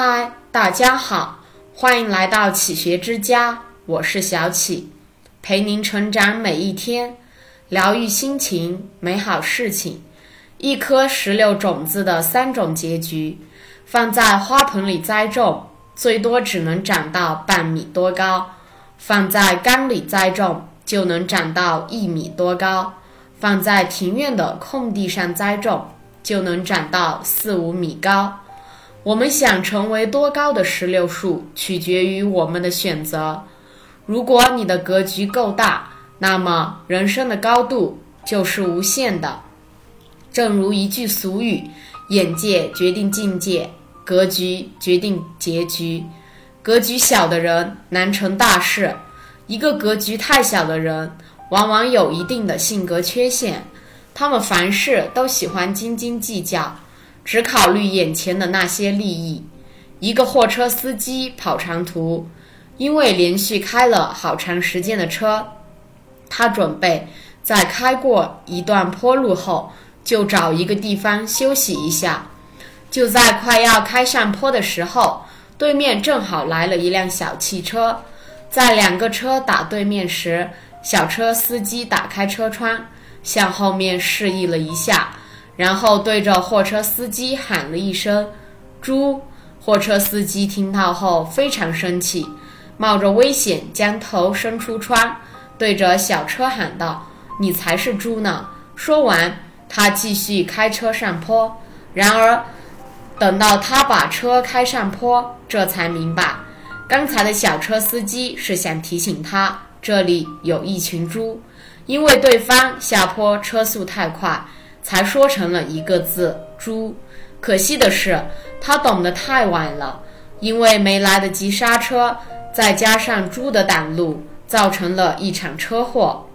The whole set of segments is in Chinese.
嗨，大家好，欢迎来到启学之家，我是小启，陪您成长每一天，疗愈心情，美好事情。一颗石榴种子的三种结局，放在花盆里栽种，最多只能长到半米多高；放在缸里栽种，就能长到一米多高；放在庭院的空地上栽种，就能长到四五米高。我们想成为多高的石榴树，取决于我们的选择。如果你的格局够大，那么人生的高度就是无限的。正如一句俗语：“眼界决定境界，格局决定结局。”格局小的人难成大事。一个格局太小的人，往往有一定的性格缺陷。他们凡事都喜欢斤斤计较。只考虑眼前的那些利益。一个货车司机跑长途，因为连续开了好长时间的车，他准备在开过一段坡路后，就找一个地方休息一下。就在快要开上坡的时候，对面正好来了一辆小汽车。在两个车打对面时，小车司机打开车窗，向后面示意了一下。然后对着货车司机喊了一声“猪”，货车司机听到后非常生气，冒着危险将头伸出窗，对着小车喊道：“你才是猪呢！”说完，他继续开车上坡。然而，等到他把车开上坡，这才明白，刚才的小车司机是想提醒他这里有一群猪，因为对方下坡车速太快。才说成了一个字“猪”，可惜的是，他懂得太晚了，因为没来得及刹车，再加上猪的挡路，造成了一场车祸。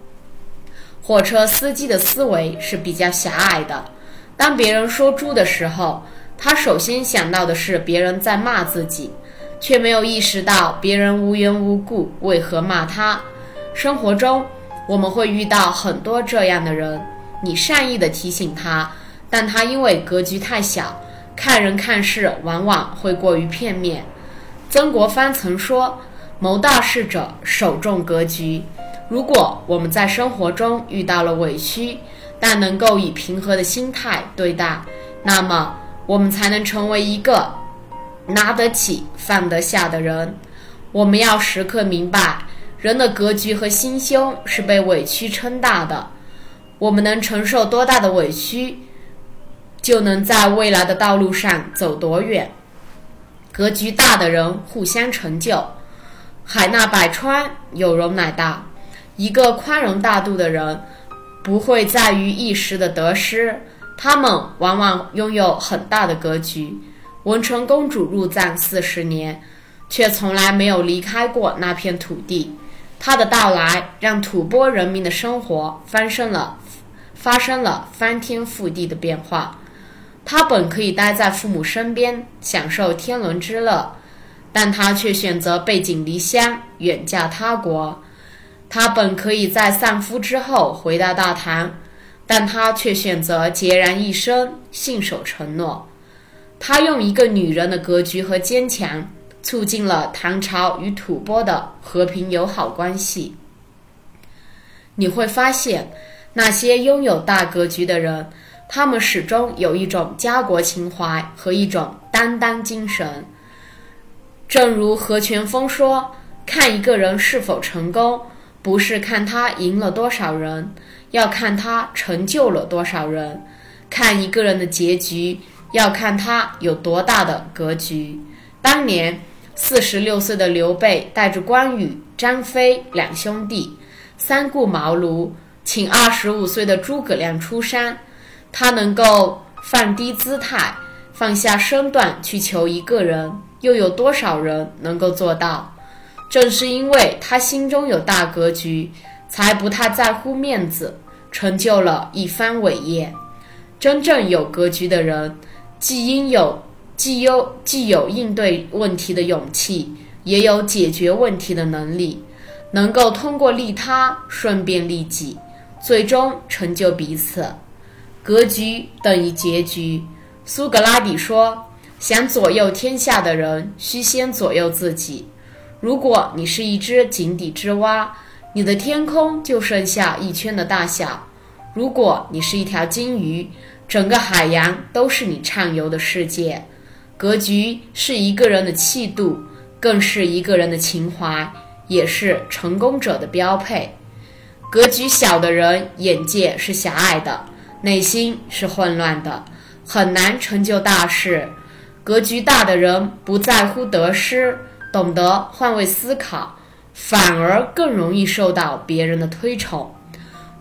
货车司机的思维是比较狭隘的，当别人说“猪”的时候，他首先想到的是别人在骂自己，却没有意识到别人无缘无故为何骂他。生活中，我们会遇到很多这样的人。你善意的提醒他，但他因为格局太小，看人看事往往会过于片面。曾国藩曾说：“谋大事者，首重格局。”如果我们在生活中遇到了委屈，但能够以平和的心态对待，那么我们才能成为一个拿得起、放得下的人。我们要时刻明白，人的格局和心胸是被委屈撑大的。我们能承受多大的委屈，就能在未来的道路上走多远。格局大的人互相成就。海纳百川，有容乃大。一个宽容大度的人，不会在于一时的得失，他们往往拥有很大的格局。文成公主入藏四十年，却从来没有离开过那片土地。他的到来，让吐蕃人民的生活翻身了。发生了翻天覆地的变化。他本可以待在父母身边，享受天伦之乐，但他却选择背井离乡，远嫁他国。他本可以在丧夫之后回到大唐，但他却选择孑然一身，信守承诺。他用一个女人的格局和坚强，促进了唐朝与吐蕃的和平友好关系。你会发现。那些拥有大格局的人，他们始终有一种家国情怀和一种担当精神。正如何全峰说：“看一个人是否成功，不是看他赢了多少人，要看他成就了多少人；看一个人的结局，要看他有多大的格局。”当年四十六岁的刘备带着关羽、张飞两兄弟三顾茅庐。请二十五岁的诸葛亮出山，他能够放低姿态、放下身段去求一个人，又有多少人能够做到？正是因为他心中有大格局，才不太在乎面子，成就了一番伟业。真正有格局的人，既应有既有既有应对问题的勇气，也有解决问题的能力，能够通过利他顺便利己。最终成就彼此，格局等于结局。苏格拉底说：“想左右天下的人，须先左右自己。如果你是一只井底之蛙，你的天空就剩下一圈的大小；如果你是一条金鱼，整个海洋都是你畅游的世界。格局是一个人的气度，更是一个人的情怀，也是成功者的标配。格局小的人，眼界是狭隘的，内心是混乱的，很难成就大事。格局大的人，不在乎得失，懂得换位思考。反而更容易受到别人的推崇。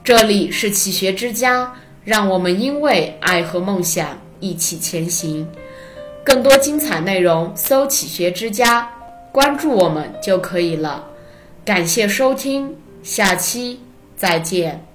这里是启学之家，让我们因为爱和梦想一起前行。更多精彩内容，搜“启学之家”，关注我们就可以了。感谢收听，下期再见。